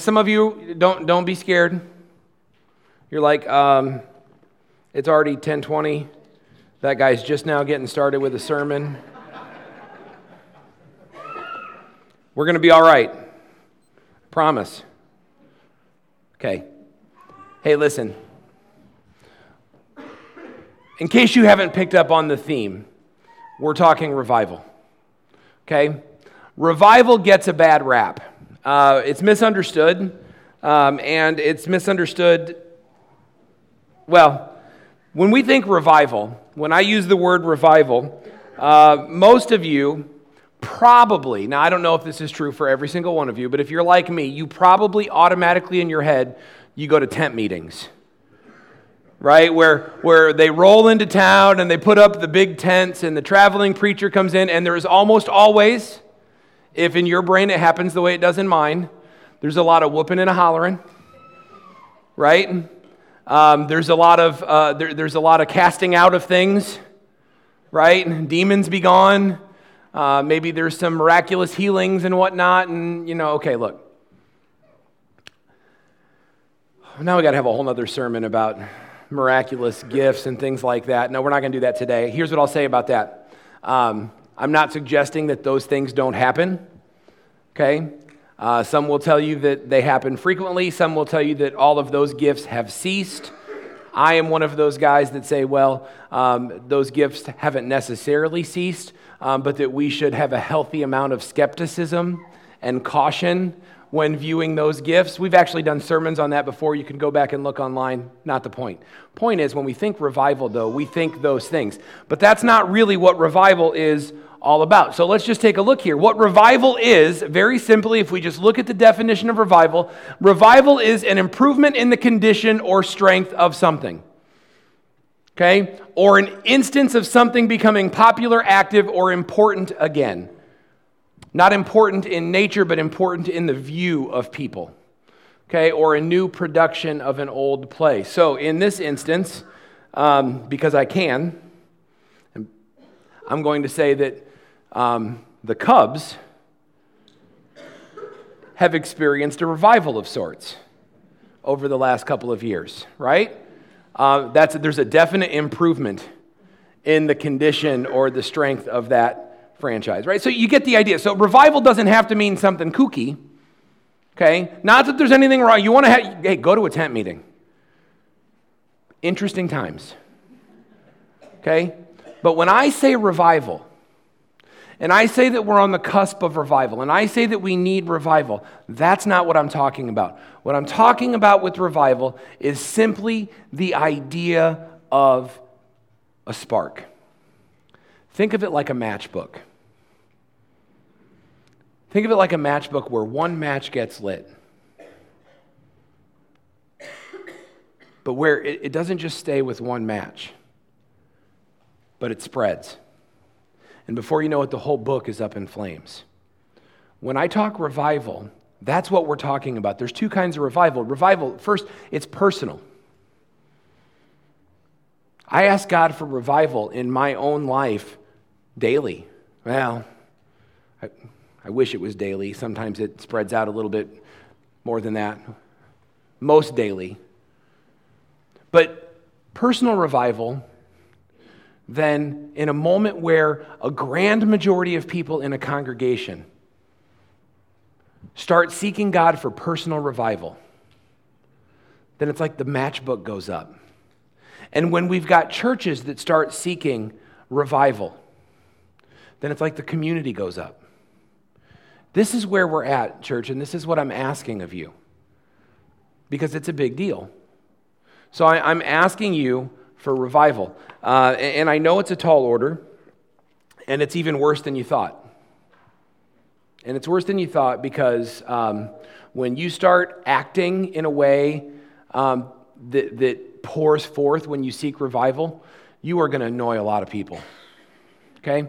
some of you don't don't be scared. You're like, um, it's already 10:20. That guy's just now getting started with a sermon. We're to be all right. Promise. Okay. Hey, listen. In case you haven't picked up on the theme, we're talking revival. Okay? Revival gets a bad rap. Uh, it's misunderstood, um, and it's misunderstood. Well, when we think revival, when I use the word revival, uh, most of you probably, now I don't know if this is true for every single one of you, but if you're like me, you probably automatically in your head, you go to tent meetings right? Where, where they roll into town and they put up the big tents and the traveling preacher comes in, and there is almost always if in your brain it happens the way it does in mine, there's a lot of whooping and a hollering, right? Um, there's a lot of uh, there, there's a lot of casting out of things, right? Demons be gone. Uh, maybe there's some miraculous healings and whatnot, and you know, okay, look. Now we got to have a whole other sermon about miraculous gifts and things like that. No, we're not going to do that today. Here's what I'll say about that. Um, I'm not suggesting that those things don't happen, okay? Uh, some will tell you that they happen frequently, some will tell you that all of those gifts have ceased. I am one of those guys that say, well, um, those gifts haven't necessarily ceased, um, but that we should have a healthy amount of skepticism and caution when viewing those gifts. We've actually done sermons on that before. You can go back and look online. Not the point. Point is, when we think revival, though, we think those things. But that's not really what revival is all about. So let's just take a look here. What revival is, very simply, if we just look at the definition of revival, revival is an improvement in the condition or strength of something. Okay? Or an instance of something becoming popular, active, or important again. Not important in nature, but important in the view of people. Okay? Or a new production of an old play. So in this instance, um, because I can, I'm going to say that um, the Cubs have experienced a revival of sorts over the last couple of years, right? Uh, that's, there's a definite improvement in the condition or the strength of that franchise, right? So you get the idea. So revival doesn't have to mean something kooky, okay? Not that there's anything wrong. You want to have, hey, go to a tent meeting. Interesting times, okay? But when I say revival, and I say that we're on the cusp of revival, and I say that we need revival, that's not what I'm talking about. What I'm talking about with revival is simply the idea of a spark. Think of it like a matchbook. Think of it like a matchbook where one match gets lit. But where it, doesn't just stay with one match, but it spreads. And before you know it, the whole book is up in flames. When I talk revival, that's what we're talking about. There's two kinds of revival. Revival, first, it's personal. I ask God for revival in my own life daily. Well, I, I, wish it was daily. Sometimes it spreads out a little bit more than that. Most daily. But personal revival then in a moment where a grand majority of people in a congregation start seeking God for personal revival, then it's like the matchbook goes up. And when we've got churches that start seeking revival, then it's like the community goes up. This is where we're at, church, and this is what I'm asking of you because it's a big deal. So I, am asking you for revival. Uh, and I know it's a tall order, and it's even worse than you thought. And it's worse than you thought because um, when you start acting in a way um, that, that pours forth when you seek revival, you are going to annoy a lot of people. Okay?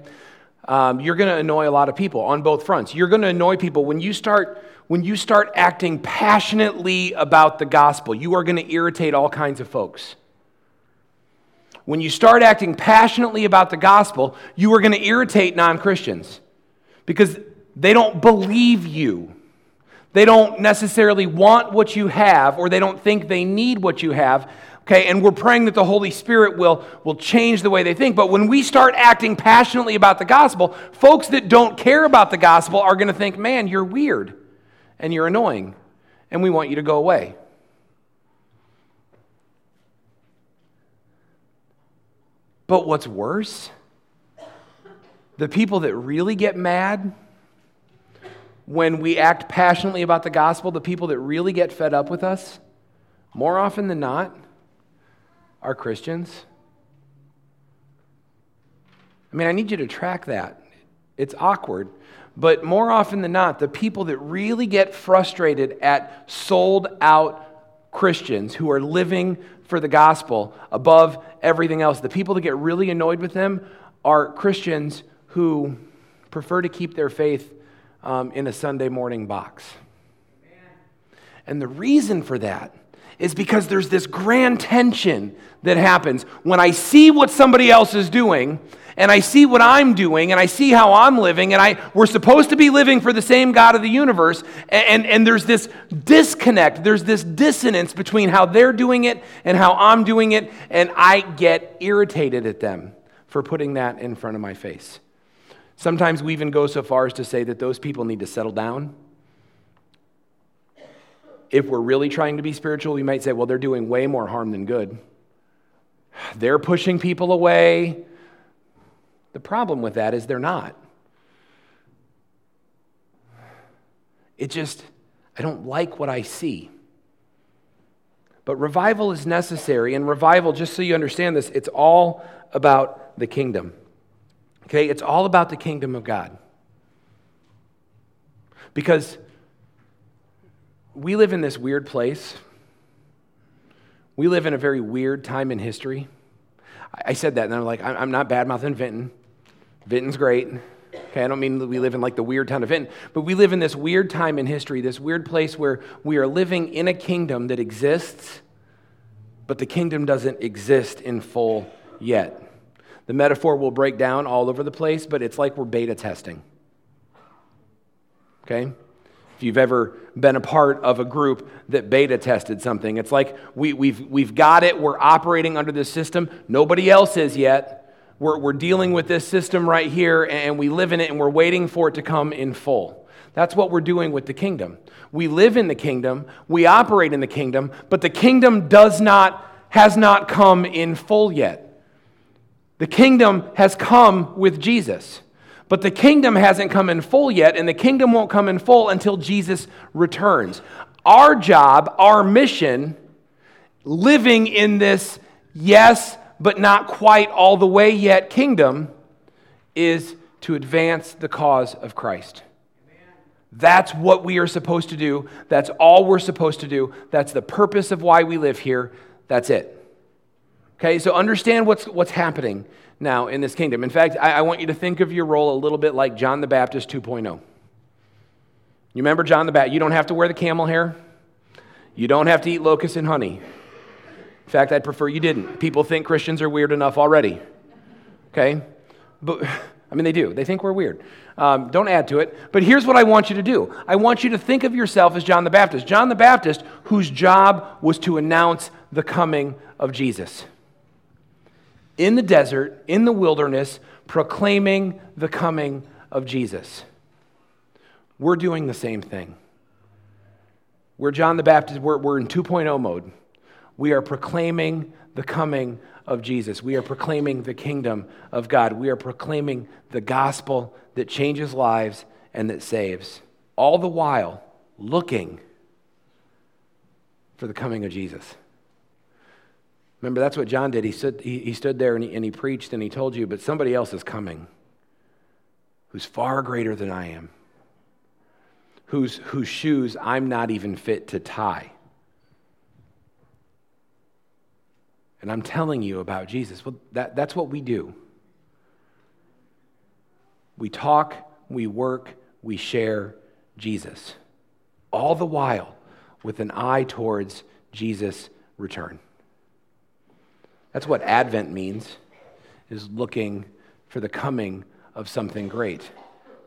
Um, you're going to annoy a lot of people on both fronts. You're going to annoy people when you start when you start acting passionately about the gospel. You are going to irritate all kinds of folks. When you start acting passionately about the gospel, you are going to irritate non Christians because they don't believe you. They don't necessarily want what you have, or they don't think they need what you have. Okay, and we're praying that the Holy Spirit will, will change the way they think. But when we start acting passionately about the gospel, folks that don't care about the gospel are going to think, man, you're weird and you're annoying, and we want you to go away. But what's worse, the people that really get mad when we act passionately about the gospel, the people that really get fed up with us, more often than not, are Christians. I mean, I need you to track that. It's awkward. But more often than not, the people that really get frustrated at sold out Christians who are living for the gospel above everything else, the people that get really annoyed with them are Christians who prefer to keep their faith um, in a Sunday morning box. And the reason for that is because there's this grand tension that happens when I see what somebody else is doing and I see what I'm doing and I see how I'm living and I we're supposed to be living for the same God of the universe and, and, and there's this disconnect, there's this dissonance between how they're doing it and how I'm doing it and I get irritated at them for putting that in front of my face. Sometimes we even go so far as to say that those people need to settle down. If we're really trying to be spiritual, we might say, well, they're doing way more harm than good. They're pushing people away. The problem with that is they're not. It just, I don't like what I see. But revival is necessary, and revival, just so you understand this, it's all about the kingdom. Okay, it's all about the kingdom of God. Because we live in this weird place. We live in a very weird time in history. I said that, and I'm like, I'm not bad mouthing Vinton. Vinton's great. Okay, I don't mean that we live in like the weird town of Vinton, but we live in this weird time in history, this weird place where we are living in a kingdom that exists, but the kingdom doesn't exist in full yet. The metaphor will break down all over the place, but it's like we're beta testing. Okay? If you've ever been a part of a group that beta tested something, it's like we, we've, we've got it, we're operating under this system, nobody else is yet. We're, we're dealing with this system right here, and we live in it, and we're waiting for it to come in full. That's what we're doing with the kingdom. We live in the kingdom, we operate in the kingdom, but the kingdom does not, has not come in full yet. The kingdom has come with Jesus. But the kingdom hasn't come in full yet, and the kingdom won't come in full until Jesus returns. Our job, our mission, living in this yes, but not quite all the way yet kingdom, is to advance the cause of Christ. That's what we are supposed to do. That's all we're supposed to do. That's the purpose of why we live here. That's it. Okay, so understand what's, what's happening now in this kingdom. In fact, I, I want you to think of your role a little bit like John the Baptist 2.0. You remember John the Baptist? You don't have to wear the camel hair, you don't have to eat locusts and honey. In fact, I'd prefer you didn't. People think Christians are weird enough already. Okay? But, I mean, they do. They think we're weird. Um, don't add to it. But here's what I want you to do I want you to think of yourself as John the Baptist. John the Baptist, whose job was to announce the coming of Jesus in the desert, in the wilderness, proclaiming the coming of Jesus. We're doing the same thing. We're John the Baptist, we're, we're in 2.0 mode. We are proclaiming the coming of Jesus. We are proclaiming the kingdom of God. We are proclaiming the gospel that changes lives and that saves, all the while looking for the coming of Jesus. Remember, that's what John did. He stood, he, he stood there and he, and he preached and he told you, but somebody else is coming who's far greater than I am, whose, whose shoes I'm not even fit to tie. And I'm telling you about Jesus. Well, that, that's what we do. We talk, we work, we share Jesus, all the while with an eye towards Jesus' return. That's what Advent means, is looking for the coming of something great.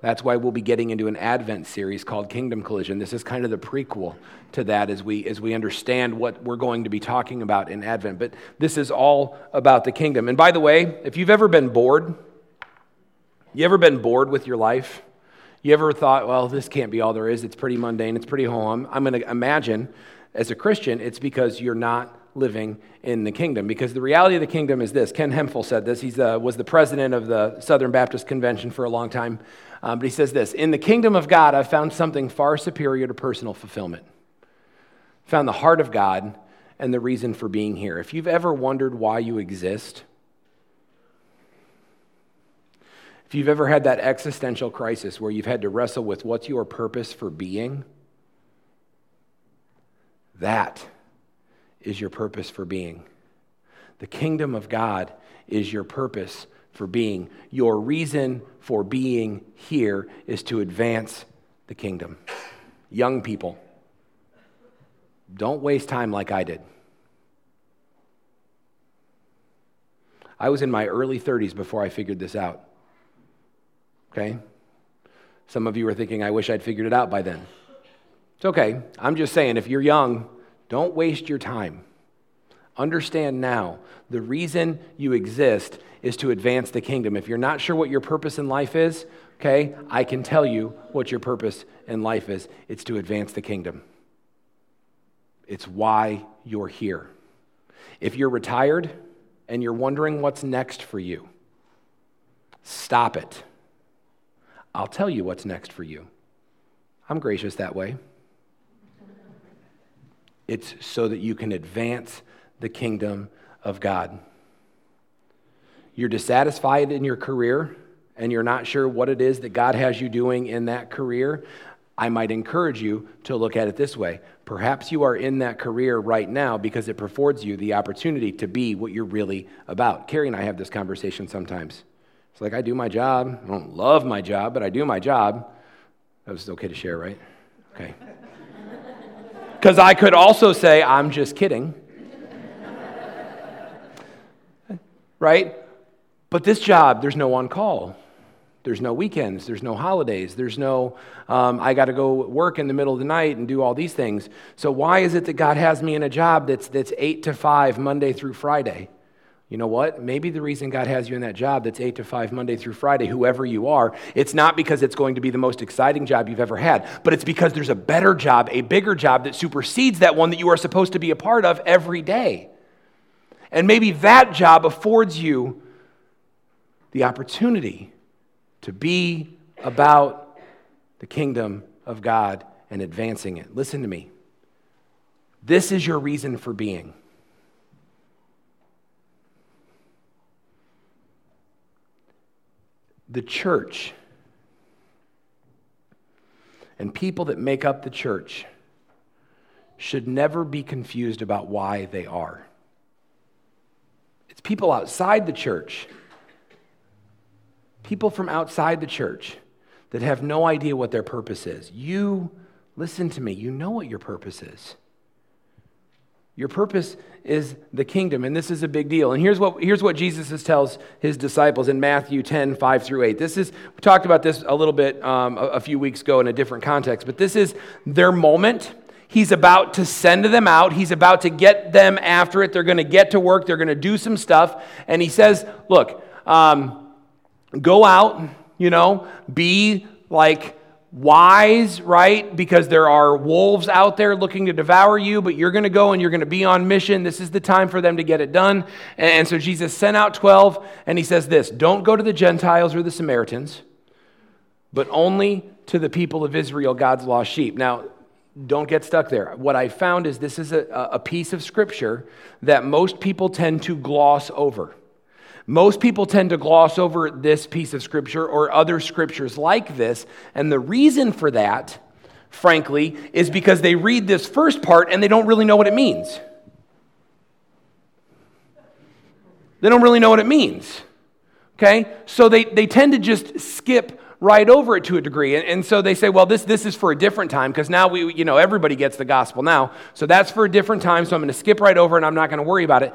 That's why we'll be getting into an Advent series called Kingdom Collision. This is kind of the prequel to that as we, as we understand what we're going to be talking about in Advent. But this is all about the kingdom. And by the way, if you've ever been bored, you ever been bored with your life? You ever thought, well, this can't be all there is? It's pretty mundane, it's pretty home. I'm going to imagine as a Christian, it's because you're not living in the kingdom. Because the reality of the kingdom is this Ken Hemphill said this. He uh, was the president of the Southern Baptist Convention for a long time. Um, but he says this In the kingdom of God, I've found something far superior to personal fulfillment. Found the heart of God and the reason for being here. If you've ever wondered why you exist, if you've ever had that existential crisis where you've had to wrestle with what's your purpose for being, that is your purpose for being. The kingdom of God is your purpose for being. Your reason for being here is to advance the kingdom. Young people, don't waste time like I did. I was in my early 30s before I figured this out. Okay? Some of you are thinking, I wish I'd figured it out by then. It's okay. I'm just saying, if you're young, don't waste your time. Understand now the reason you exist is to advance the kingdom. If you're not sure what your purpose in life is, okay, I can tell you what your purpose in life is it's to advance the kingdom. It's why you're here. If you're retired and you're wondering what's next for you, stop it. I'll tell you what's next for you. I'm gracious that way. It's so that you can advance the kingdom of God. You're dissatisfied in your career and you're not sure what it is that God has you doing in that career. I might encourage you to look at it this way. Perhaps you are in that career right now because it affords you the opportunity to be what you're really about. Carrie and I have this conversation sometimes. It's like, I do my job. I don't love my job, but I do my job. That was okay to share, right? Okay. Because I could also say, I'm just kidding. Right? But this job, there's no on call. There's no weekends. There's no holidays. There's no, um, I got to go work in the middle of the night and do all these things. So, why is it that God has me in a job that's, that's 8 to 5, Monday through Friday? You know what? Maybe the reason God has you in that job that's 8 to 5, Monday through Friday, whoever you are, it's not because it's going to be the most exciting job you've ever had, but it's because there's a better job, a bigger job that supersedes that one that you are supposed to be a part of every day. And maybe that job affords you the opportunity to be about the kingdom of God and advancing it. Listen to me. This is your reason for being. The church and people that make up the church should never be confused about why they are. People outside the church people from outside the church that have no idea what their purpose is. You, listen to me, you know what your purpose is. Your purpose is the kingdom, and this is a big deal. And here's what, here's what Jesus tells his disciples in Matthew 10, 5 through 8. This is, we talked about this a little bit um, a, a few weeks ago in a different context, but this is their moment. He's about to send them out. He's about to get them after it. They're going to get to work. They're going to do some stuff. And he says, Look, um, Go out, you know, be like wise, right? Because there are wolves out there looking to devour you, but you're going to go and you're going to be on mission. This is the time for them to get it done. And so Jesus sent out 12, and he says this Don't go to the Gentiles or the Samaritans, but only to the people of Israel, God's lost sheep. Now, don't get stuck there. What I found is this is a, a piece of scripture that most people tend to gloss over. Most people tend to gloss over this piece of scripture or other scriptures like this. And the reason for that, frankly, is because they read this first part and they don't really know what it means. They don't really know what it means. Okay? So they, they tend to just skip right over it to a degree. And, and so they say, well, this, this is for a different time because now we, you know, everybody gets the gospel now. So that's for a different time. So I'm going to skip right over and I'm not going to worry about it.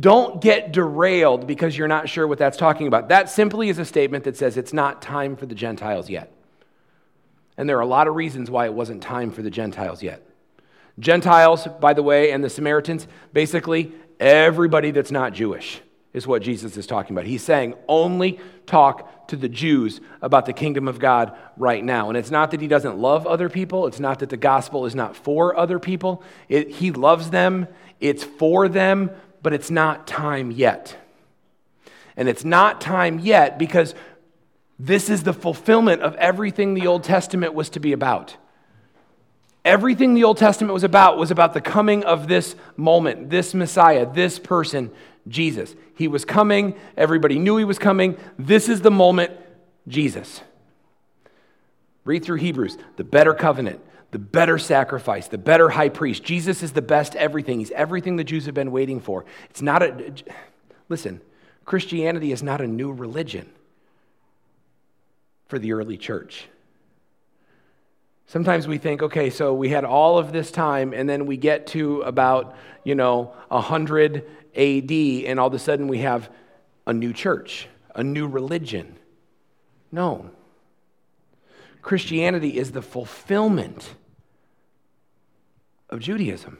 Don't get derailed because you're not sure what that's talking about. That simply is a statement that says it's not time for the Gentiles yet. And there are a lot of reasons why it wasn't time for the Gentiles yet. Gentiles, by the way, and the Samaritans, basically everybody that's not Jewish is what Jesus is talking about. He's saying only talk to the Jews about the kingdom of God right now. And it's not that he doesn't love other people, it's not that the gospel is not for other people. It, he loves them, it's for them, but it's not time yet. And it's not time yet because this is the fulfillment of everything the Old Testament was to be about. Everything the Old Testament was about was about the coming of this moment, this Messiah, this person, Jesus. He was coming. Everybody knew he was coming. This is the moment, Jesus. Read through Hebrews, the better covenant, the better sacrifice, the better high priest. Jesus is the best everything. He's everything the Jews have been waiting for. It's not a, listen, Christianity is not a new religion for the early church. Sometimes we think, okay, so we had all of this time, and then we get to about, you know, 100 AD, and all of a sudden we have a new church, a new religion. No. Christianity is the fulfillment of Judaism.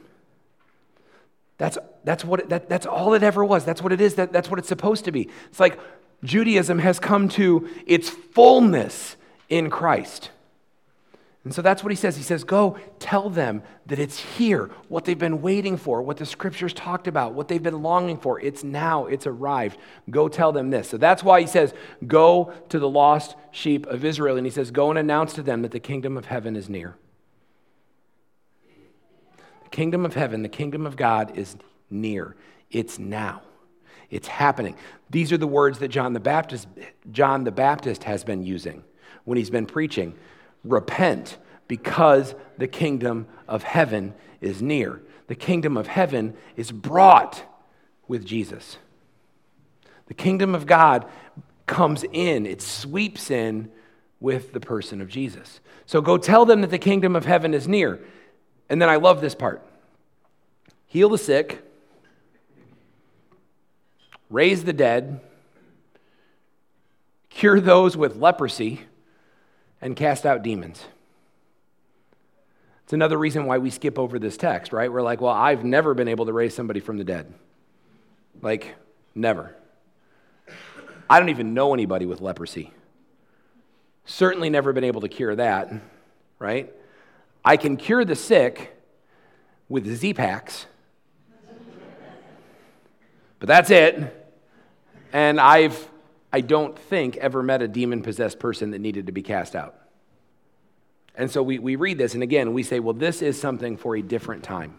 That's, that's, what that, that's all it ever was. That's what it is. That, that's what it's supposed to be. It's like Judaism has come to its fullness in Christ. And so that's what he says. He says, Go tell them that it's here, what they've been waiting for, what the scriptures talked about, what they've been longing for. It's now, it's arrived. Go tell them this. So that's why he says, Go to the lost sheep of Israel. And he says, Go and announce to them that the kingdom of heaven is near. The kingdom of heaven, the kingdom of God is near. It's now. It's happening. These are the words that John the Baptist, John the Baptist has been using when he's been preaching repent because the kingdom of heaven is near. The kingdom of heaven is brought with Jesus. The kingdom of God comes in, it sweeps in with the person of Jesus. So go tell them that the kingdom of heaven is near. And then I love this part heal the sick, raise the dead, cure those with leprosy and cast out demons. It's another reason why we skip over this text, right? We're like, well, I've never been able to raise somebody from the dead. Like, never. I don't even know anybody with leprosy. Certainly never been able to cure that, right? I can cure the sick with Z-Paks, but that's it. And I've I don't think, ever met a demon possessed person that needed to be cast out. And so we, we read this, and again, we say, well, this is something for a different time.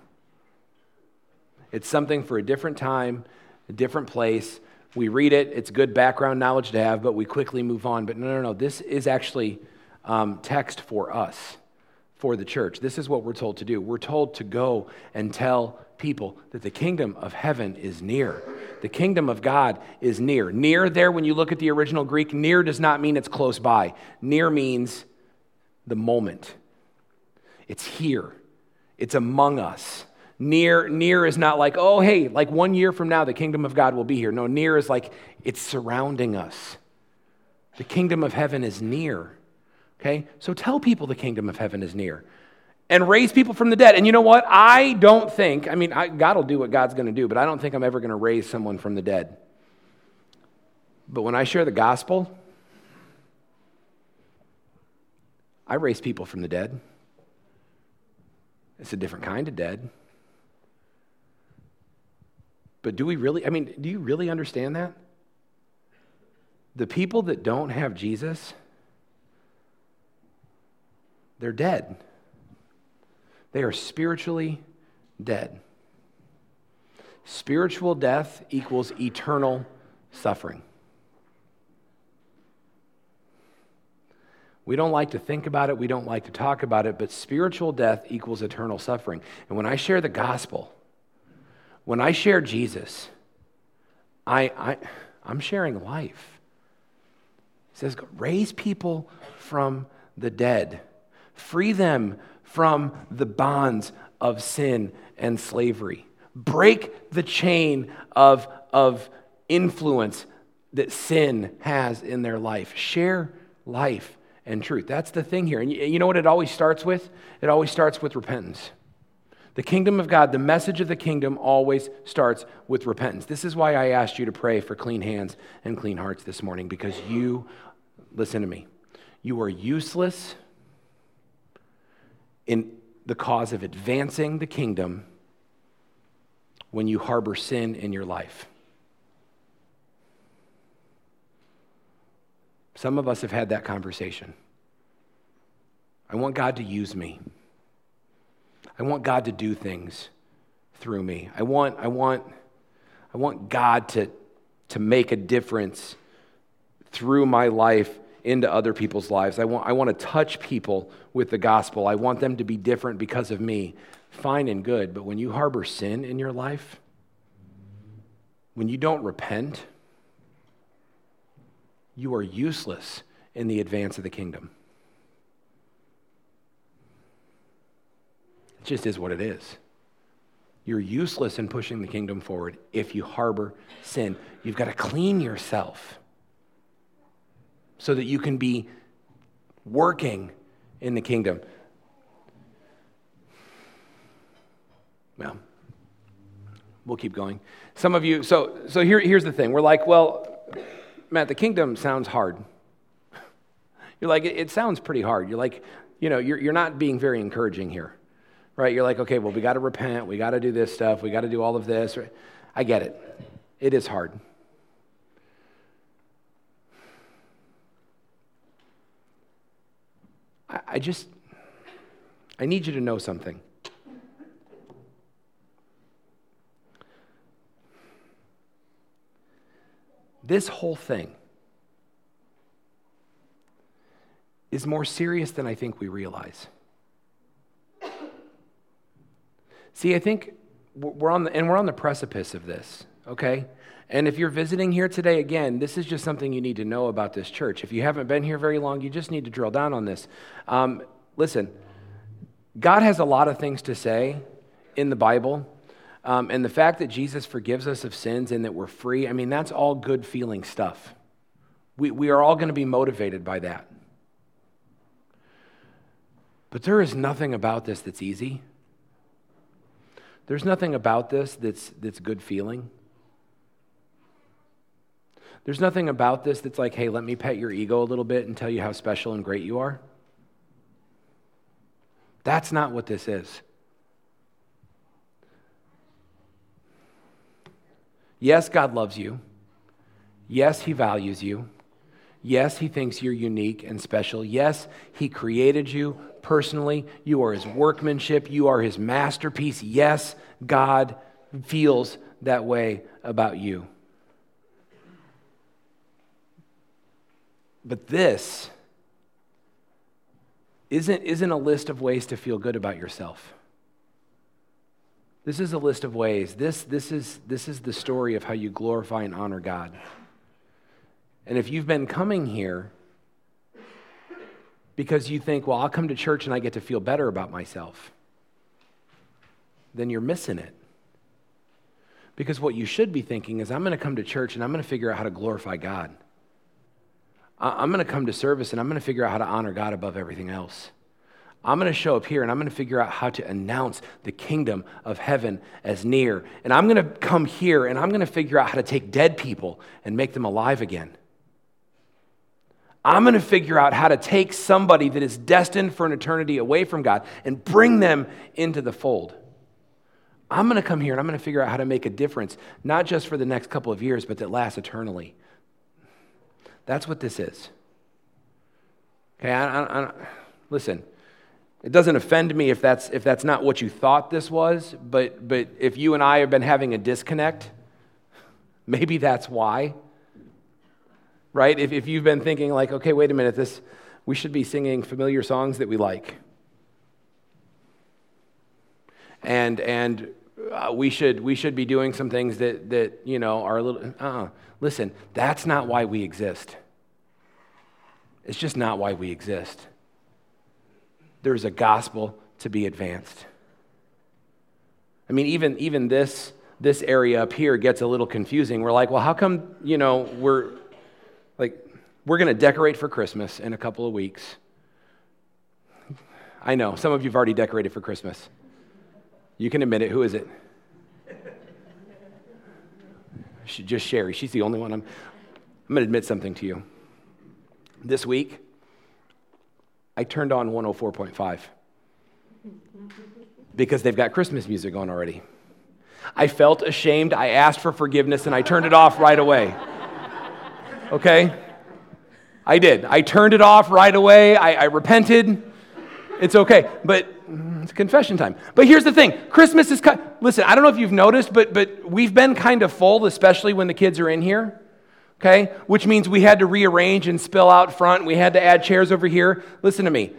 It's something for a different time, a different place. We read it, it's good background knowledge to have, but we quickly move on. But no, no, no, this is actually um, text for us, for the church. This is what we're told to do. We're told to go and tell people that the kingdom of heaven is near. The kingdom of God is near. Near there, when you look at the original Greek, near does not mean it's close by. Near means the moment. It's here. It's among us. Near, near is not like, oh, hey, like one year from now, the kingdom of God will be here. No, near is like it's surrounding us. The kingdom of heaven is near. Okay? So tell people the kingdom of heaven is near and raise people from the dead. And you know what? I don't think, I mean, I, God will do what God's going to do, but I don't think I'm ever going to raise someone from the dead. But when I share the gospel, I raise people from the dead. It's a different kind of dead. But do we really, I mean, do you really understand that? The people that don't have Jesus, they're dead. They are spiritually dead. Spiritual death equals eternal suffering. We don't like to think about it, we don't like to talk about it, but spiritual death equals eternal suffering. And when I share the gospel, when I share Jesus, I, I, I'm sharing life. It says, raise people from the dead, free them from the bonds of sin and slavery. Break the chain of, of influence that sin has in their life. Share life and truth. That's the thing here. And you know what it always starts with? It always starts with repentance. The kingdom of God, the message of the kingdom always starts with repentance. This is why I asked you to pray for clean hands and clean hearts this morning, because you, listen to me, you are useless in the cause of advancing the kingdom when you harbor sin in your life. Some of us have had that conversation. I want God to use me. I want God to do things through me. I want, I want, I want God to, to make a difference through my life into other people's lives. I want, I want to touch people with the gospel. I want them to be different because of me. Fine and good, but when you harbor sin in your life, when you don't repent, you are useless in the advance of the kingdom. It just is what it is. You're useless in pushing the kingdom forward if you harbor sin. You've got to clean yourself so that you can be working in the kingdom. Well, we'll keep going. Some of you, so, so here, here's the thing. We're like, well, Matt, the kingdom sounds hard. You're like, it, it sounds pretty hard. You're like, you know, you're, you're not being very encouraging here right? You're like, okay, well, we got to repent. We got to do this stuff. We got to do all of this. I get it. It is hard. I, I just, I need you to know something. This whole thing is more serious than I think we realize. See, I think we're on the, and we're on the precipice of this, okay? And if you're visiting here today, again, this is just something you need to know about this church. If you haven't been here very long, you just need to drill down on this. Um, listen, God has a lot of things to say in the Bible. Um, and the fact that Jesus forgives us of sins and that we're free, I mean, that's all good feeling stuff. We, we are all going to be motivated by that. But there is nothing about this that's easy. There's nothing about this that's, that's good feeling. There's nothing about this that's like, hey, let me pet your ego a little bit and tell you how special and great you are. That's not what this is. Yes, God loves you. Yes, He values you. Yes, He thinks you're unique and special. Yes, He created you personally. You are his workmanship. You are his masterpiece. Yes, God feels that way about you. But this isn't, isn't a list of ways to feel good about yourself. This is a list of ways. This, this, is, this is the story of how you glorify and honor God. And if you've been coming here because you think, well, I'll come to church and I get to feel better about myself, then you're missing it. Because what you should be thinking is, I'm going to come to church and I'm going to figure out how to glorify God. I'm going to come to service and I'm going to figure out how to honor God above everything else. I'm going to show up here and I'm going to figure out how to announce the kingdom of heaven as near. And I'm going to come here and I'm going to figure out how to take dead people and make them alive again. I'm going to figure out how to take somebody that is destined for an eternity away from God and bring them into the fold. I'm going to come here and I'm going to figure out how to make a difference, not just for the next couple of years, but that lasts eternally. That's what this is. Okay, I, I, I, listen, it doesn't offend me if that's, if that's not what you thought this was, but, but if you and I have been having a disconnect, maybe that's why right? If, if you've been thinking, like, okay, wait a minute, this, we should be singing familiar songs that we like. And, and uh, we, should, we should be doing some things that, that you know, are a little, uh Listen, that's not why we exist. It's just not why we exist. There's a gospel to be advanced. I mean, even, even this, this area up here gets a little confusing. We're like, well, how come, you know, we're, like, We're going to decorate for Christmas in a couple of weeks. I know, some of you have already decorated for Christmas. You can admit it. Who is it? Just Sherry. She's the only one. I'm, I'm going to admit something to you. This week, I turned on 104.5 because they've got Christmas music on already. I felt ashamed. I asked for forgiveness and I turned it off right away. Okay? I did. I turned it off right away. I, I repented. It's okay. But it's confession time. But here's the thing Christmas is, cut. listen, I don't know if you've noticed, but, but we've been kind of full, especially when the kids are in here. Okay? Which means we had to rearrange and spill out front. We had to add chairs over here. Listen to me.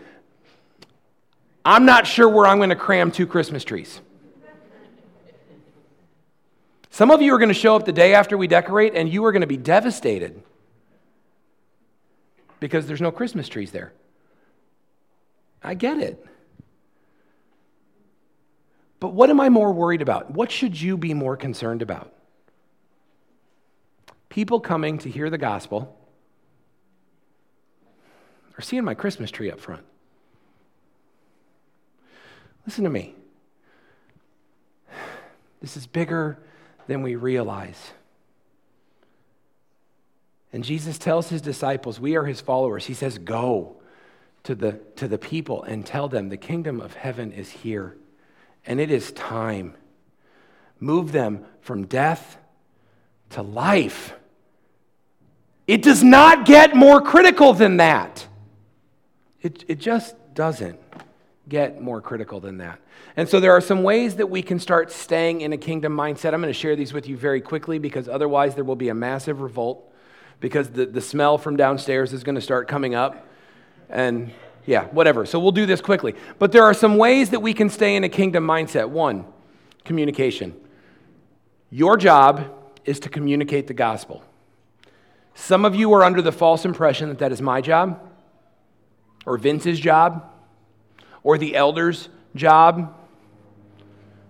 I'm not sure where I'm going to cram two Christmas trees. Some of you are going to show up the day after we decorate and you are going to be devastated because there's no Christmas trees there. I get it. But what am I more worried about? What should you be more concerned about? People coming to hear the gospel or seeing my Christmas tree up front? Listen to me. This is bigger than we realize. And Jesus tells his disciples, we are his followers. He says, Go to the, to the people and tell them the kingdom of heaven is here and it is time. Move them from death to life. It does not get more critical than that. It, it just doesn't get more critical than that. And so there are some ways that we can start staying in a kingdom mindset. I'm going to share these with you very quickly because otherwise there will be a massive revolt because the, the smell from downstairs is going to start coming up. And yeah, whatever. So we'll do this quickly. But there are some ways that we can stay in a kingdom mindset. One, communication. Your job is to communicate the gospel. Some of you are under the false impression that that is my job, or Vince's job, or the elder's job.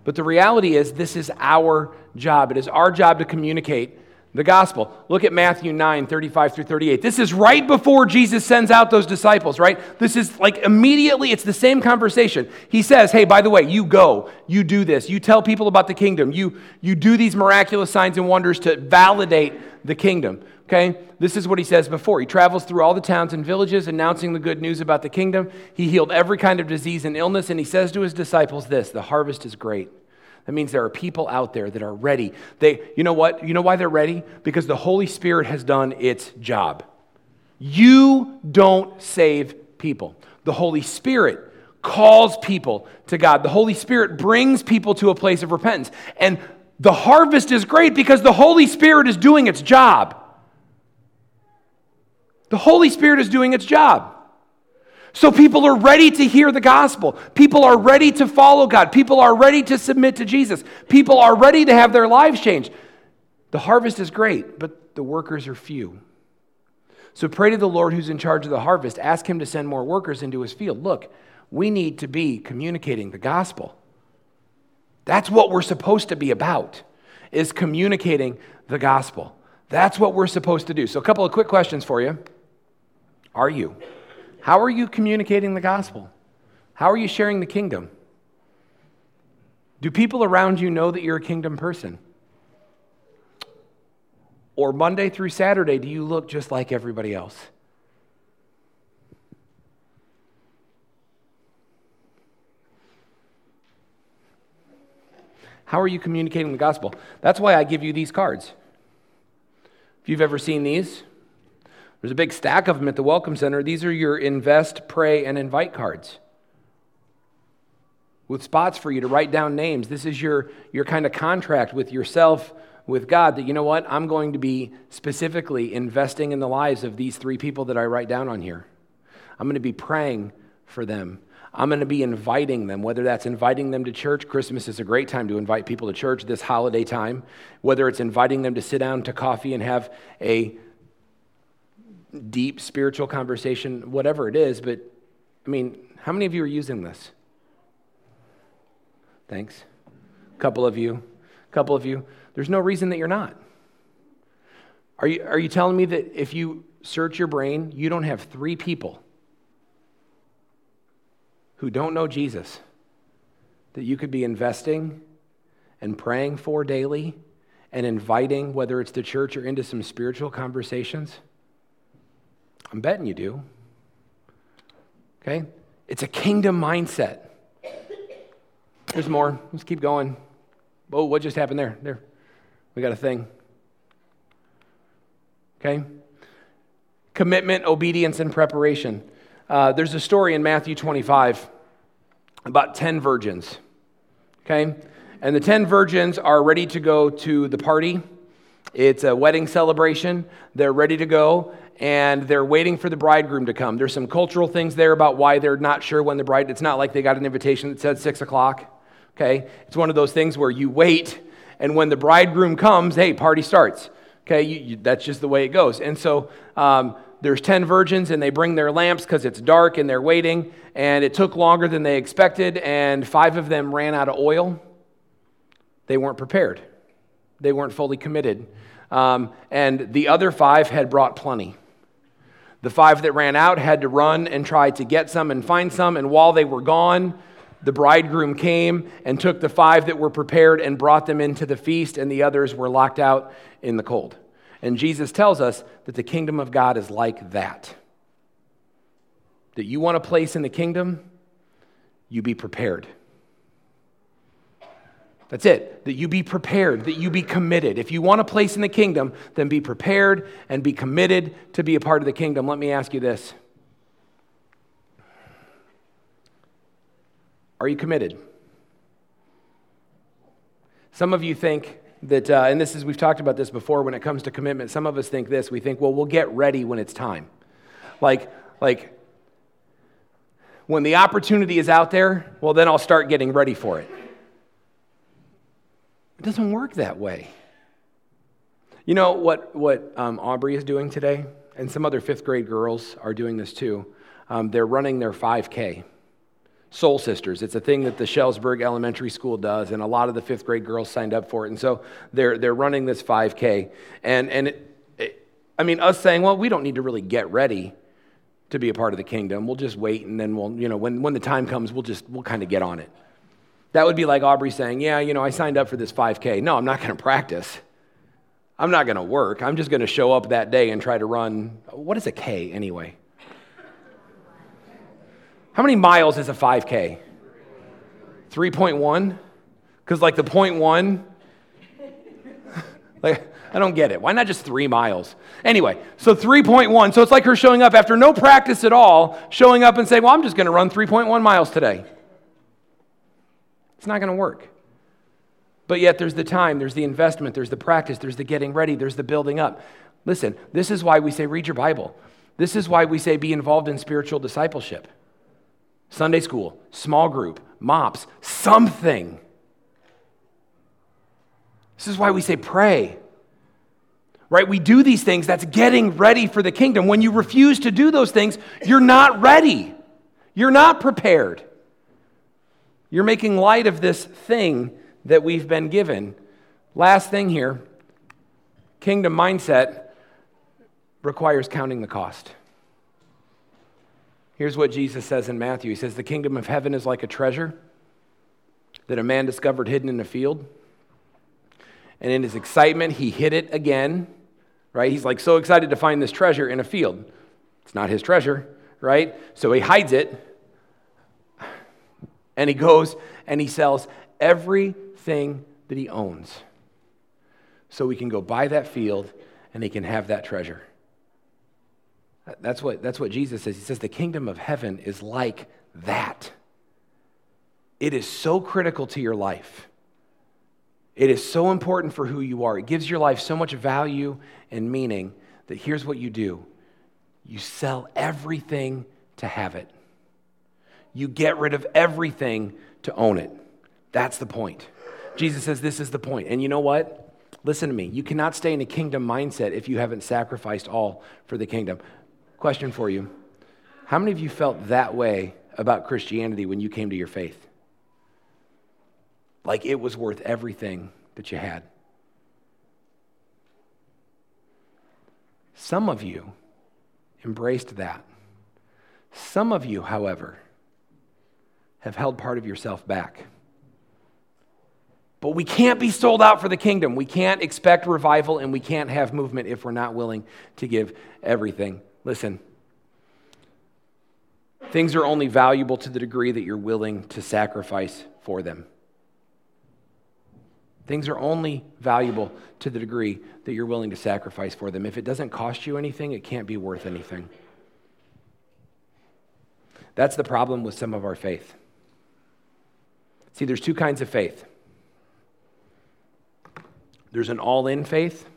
But the reality is, this is our job. It is our job to communicate the gospel. Look at Matthew 9, 35 through 38. This is right before Jesus sends out those disciples, right? This is like immediately, it's the same conversation. He says, Hey, by the way, you go, you do this, you tell people about the kingdom, you, you do these miraculous signs and wonders to validate the kingdom. Okay? This is what he says before. He travels through all the towns and villages announcing the good news about the kingdom. He healed every kind of disease and illness, and he says to his disciples this the harvest is great that means there are people out there that are ready. They, you know what? You know why they're ready? Because the Holy Spirit has done its job. You don't save people. The Holy Spirit calls people to God. The Holy Spirit brings people to a place of repentance. And the harvest is great because the Holy Spirit is doing its job. The Holy Spirit is doing its job. So people are ready to hear the gospel. People are ready to follow God. People are ready to submit to Jesus. People are ready to have their lives changed. The harvest is great, but the workers are few. So pray to the Lord who's in charge of the harvest. Ask him to send more workers into his field. Look, we need to be communicating the gospel. That's what we're supposed to be about, is communicating the gospel. That's what we're supposed to do. So a couple of quick questions for you. Are you? How are you communicating the gospel? How are you sharing the kingdom? Do people around you know that you're a kingdom person? Or Monday through Saturday, do you look just like everybody else? How are you communicating the gospel? That's why I give you these cards. If you've ever seen these, there's a big stack of them at the Welcome Center. These are your invest, pray, and invite cards with spots for you to write down names. This is your, your kind of contract with yourself, with God, that you know what? I'm going to be specifically investing in the lives of these three people that I write down on here. I'm going to be praying for them. I'm going to be inviting them, whether that's inviting them to church. Christmas is a great time to invite people to church this holiday time. Whether it's inviting them to sit down to coffee and have a deep spiritual conversation, whatever it is, but I mean, how many of you are using this? Thanks. A couple of you. A couple of you. There's no reason that you're not. Are you, are you telling me that if you search your brain, you don't have three people who don't know Jesus that you could be investing and praying for daily and inviting, whether it's the church or into some spiritual conversations? I'm betting you do. Okay? It's a kingdom mindset. There's more. Let's keep going. Oh, what just happened there? There. We got a thing. Okay? Commitment, obedience, and preparation. Uh, there's a story in Matthew 25 about 10 virgins. Okay? And the 10 virgins are ready to go to the party. It's a wedding celebration. They're ready to go, and they're waiting for the bridegroom to come. There's some cultural things there about why they're not sure when the bride, it's not like they got an invitation that said 6 o'clock. Okay? It's one of those things where you wait, and when the bridegroom comes, hey, party starts. Okay? You, you, that's just the way it goes. And so, um, there's 10 virgins and they bring their lamps because it's dark and they're waiting and it took longer than they expected and five of them ran out of oil they weren't prepared they weren't fully committed um, and the other five had brought plenty the five that ran out had to run and try to get some and find some and while they were gone the bridegroom came and took the five that were prepared and brought them into the feast and the others were locked out in the cold and Jesus tells us that the kingdom of God is like that. That you want a place in the kingdom, you be prepared. That's it. That you be prepared, that you be committed. If you want a place in the kingdom, then be prepared and be committed to be a part of the kingdom. Let me ask you this Are you committed? Some of you think that, uh, and this is, we've talked about this before when it comes to commitment. Some of us think this. We think, well, we'll get ready when it's time. Like, like, when the opportunity is out there, well, then I'll start getting ready for it. It doesn't work that way. You know what, what um, Aubrey is doing today? And some other fifth grade girls are doing this too. Um, they're running their 5K. Soul Sisters. It's a thing that the Shellsburg Elementary School does, and a lot of the fifth grade girls signed up for it. And so they're, they're running this 5K. And, and it, it, I mean, us saying, well, we don't need to really get ready to be a part of the kingdom. We'll just wait, and then we'll, you know, when, when the time comes, we'll just, we'll kind of get on it. That would be like Aubrey saying, yeah, you know, I signed up for this 5K. No, I'm not going to practice. I'm not going to work. I'm just going to show up that day and try to run. What is a K anyway? How many miles is a 5K? 3.1? Because, like, the point one, like, I don't get it. Why not just three miles? Anyway, so 3.1. So it's like her showing up after no practice at all, showing up and saying, Well, I'm just going to run 3.1 miles today. It's not going to work. But yet, there's the time, there's the investment, there's the practice, there's the getting ready, there's the building up. Listen, this is why we say read your Bible. This is why we say be involved in spiritual discipleship. Sunday school, small group, mops, something. This is why we say pray. Right? We do these things, that's getting ready for the kingdom. When you refuse to do those things, you're not ready. You're not prepared. You're making light of this thing that we've been given. Last thing here kingdom mindset requires counting the cost. Here's what Jesus says in Matthew He says, The kingdom of heaven is like a treasure that a man discovered hidden in a field. And in his excitement, he hid it again, right? He's like so excited to find this treasure in a field. It's not his treasure, right? So he hides it. And he goes and he sells everything that he owns so he can go buy that field and he can have that treasure. That's what, that's what Jesus says. He says the kingdom of heaven is like that. It is so critical to your life. It is so important for who you are. It gives your life so much value and meaning that here's what you do you sell everything to have it, you get rid of everything to own it. That's the point. Jesus says this is the point. And you know what? Listen to me. You cannot stay in a kingdom mindset if you haven't sacrificed all for the kingdom. Question for you How many of you felt that way about Christianity when you came to your faith? Like it was worth everything that you had. Some of you embraced that. Some of you, however, have held part of yourself back. But we can't be sold out for the kingdom. We can't expect revival and we can't have movement if we're not willing to give everything. Listen, things are only valuable to the degree that you're willing to sacrifice for them. Things are only valuable to the degree that you're willing to sacrifice for them. If it doesn't cost you anything, it can't be worth anything. That's the problem with some of our faith. See, there's two kinds of faith there's an all in faith,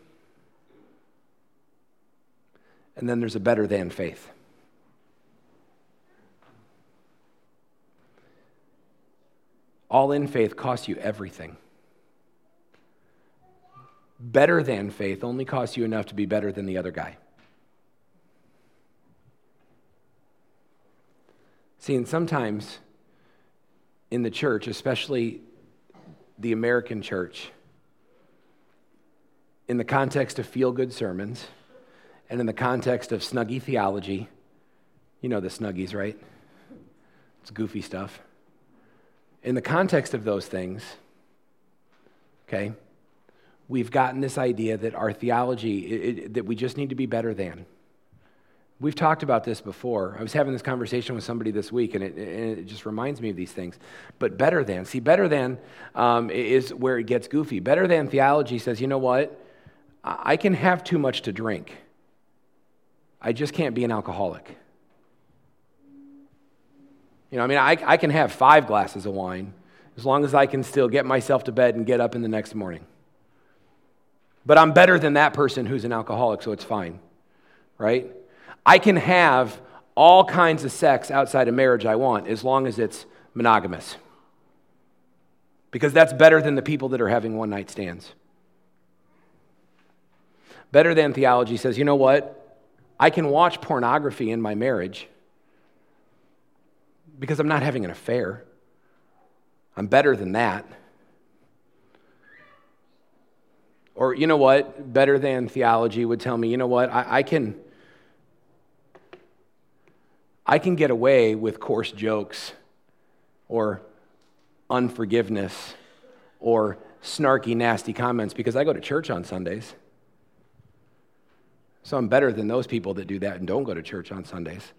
and then there's a better than faith. All in faith costs you everything. Better than faith only costs you enough to be better than the other guy. See, and sometimes in the church, especially the American church, in the context of feel good sermons and in the context of snuggie theology, you know the snuggies, right? It's goofy stuff. In the context of those things, okay, we've gotten this idea that our theology, it, it, that we just need to be better than. We've talked about this before. I was having this conversation with somebody this week, and it, and it just reminds me of these things. But better than, see, better than um, is where it gets goofy. Better than theology says, you know what? I can have too much to drink. I just can't be an alcoholic. You know, I mean, I, I can have five glasses of wine as long as I can still get myself to bed and get up in the next morning. But I'm better than that person who's an alcoholic, so it's fine, right? I can have all kinds of sex outside of marriage I want as long as it's monogamous. Because that's better than the people that are having one night stands. Better than theology says, you know what? I can watch pornography in my marriage because I'm not having an affair. I'm better than that. Or, you know what? Better than theology would tell me, you know what? I, I can I can get away with coarse jokes or unforgiveness or snarky, nasty comments because I go to church on Sundays. So I'm better than those people that do that and don't go to church on Sundays.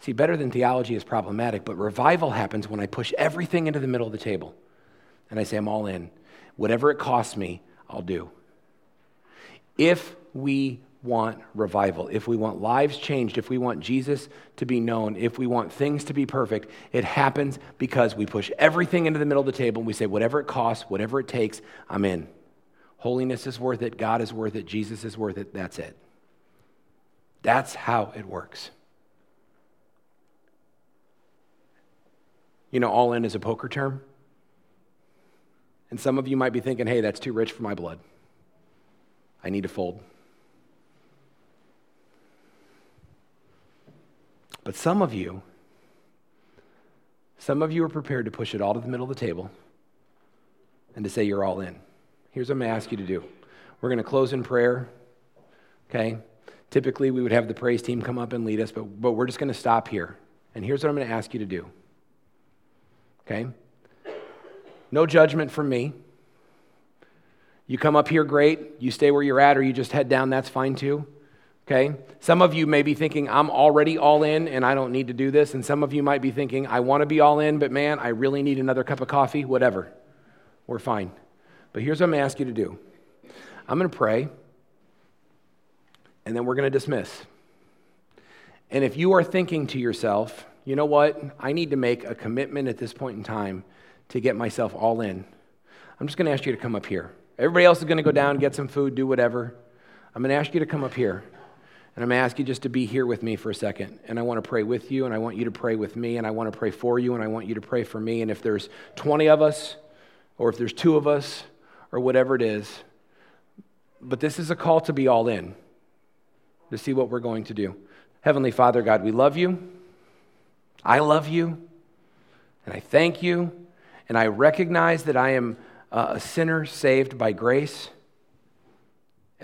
See, better than theology is problematic, but revival happens when I push everything into the middle of the table and I say, I'm all in. Whatever it costs me, I'll do. If we want revival, if we want lives changed, if we want Jesus to be known, if we want things to be perfect, it happens because we push everything into the middle of the table and we say, whatever it costs, whatever it takes, I'm in. Holiness is worth it, God is worth it, Jesus is worth it, that's it. That's how it works. You know, all in is a poker term. And some of you might be thinking, hey, that's too rich for my blood. I need to fold. But some of you, some of you are prepared to push it all to the middle of the table and to say you're all in. Here's what I'm going to ask you to do. We're going to close in prayer, okay? Typically, we would have the praise team come up and lead us, but, but we're just going to stop here. And here's what I'm going to ask you to do, okay? No judgment from me. You come up here, great. You stay where you're at, or you just head down, that's fine too. Okay? Some of you may be thinking, I'm already all in and I don't need to do this. And some of you might be thinking, I want to be all in, but man, I really need another cup of coffee, whatever. We're fine. But here's what I'm going to ask you to do I'm going to pray, and then we're going to dismiss. And if you are thinking to yourself, you know what? I need to make a commitment at this point in time to get myself all in. I'm just going to ask you to come up here. Everybody else is going to go down, get some food, do whatever. I'm going to ask you to come up here. And I'm going to ask you just to be here with me for a second. And I want to pray with you, and I want you to pray with me, and I want to pray for you, and I want you to pray for me. And if there's 20 of us, or if there's two of us, or whatever it is, but this is a call to be all in, to see what we're going to do. Heavenly Father, God, we love you. I love you. And I thank you. And I recognize that I am uh, a sinner saved by grace.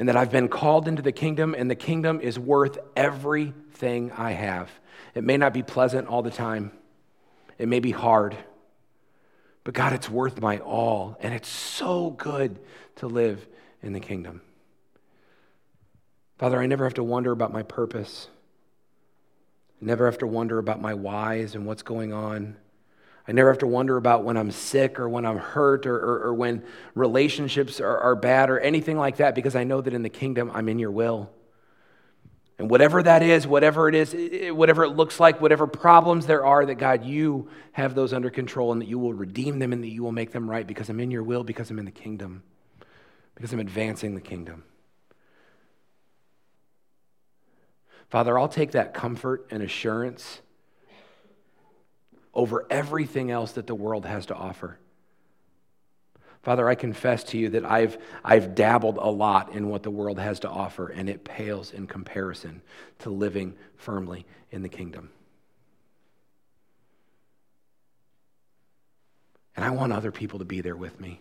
And that I've been called into the kingdom, and the kingdom is worth everything I have. It may not be pleasant all the time, it may be hard, but God, it's worth my all, and it's so good to live in the kingdom. Father, I never have to wonder about my purpose. Never have to wonder about my whys and what's going on. I never have to wonder about when I'm sick or when I'm hurt or, or, or when relationships are, are bad or anything like that because I know that in the kingdom I'm in your will. And whatever that is, whatever it is, whatever it looks like, whatever problems there are, that God, you have those under control and that you will redeem them and that you will make them right because I'm in your will, because I'm in the kingdom, because I'm advancing the kingdom. Father, I'll take that comfort and assurance over everything else that the world has to offer. Father, I confess to you that I've, I've dabbled a lot in what the world has to offer, and it pales in comparison to living firmly in the kingdom. And I want other people to be there with me.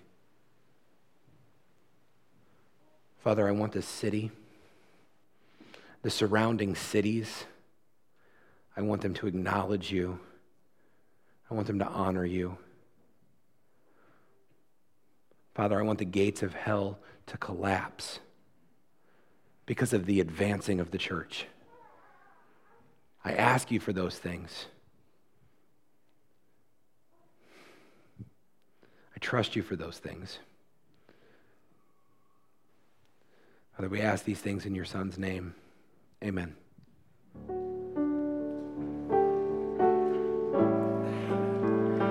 Father, I want this city, the surrounding cities, I want them to acknowledge you. I want them to honor you. Father, I want the gates of hell to collapse because of the advancing of the church. I ask you for those things. I trust you for those things. Father, we ask these things in your Son's name. Amen.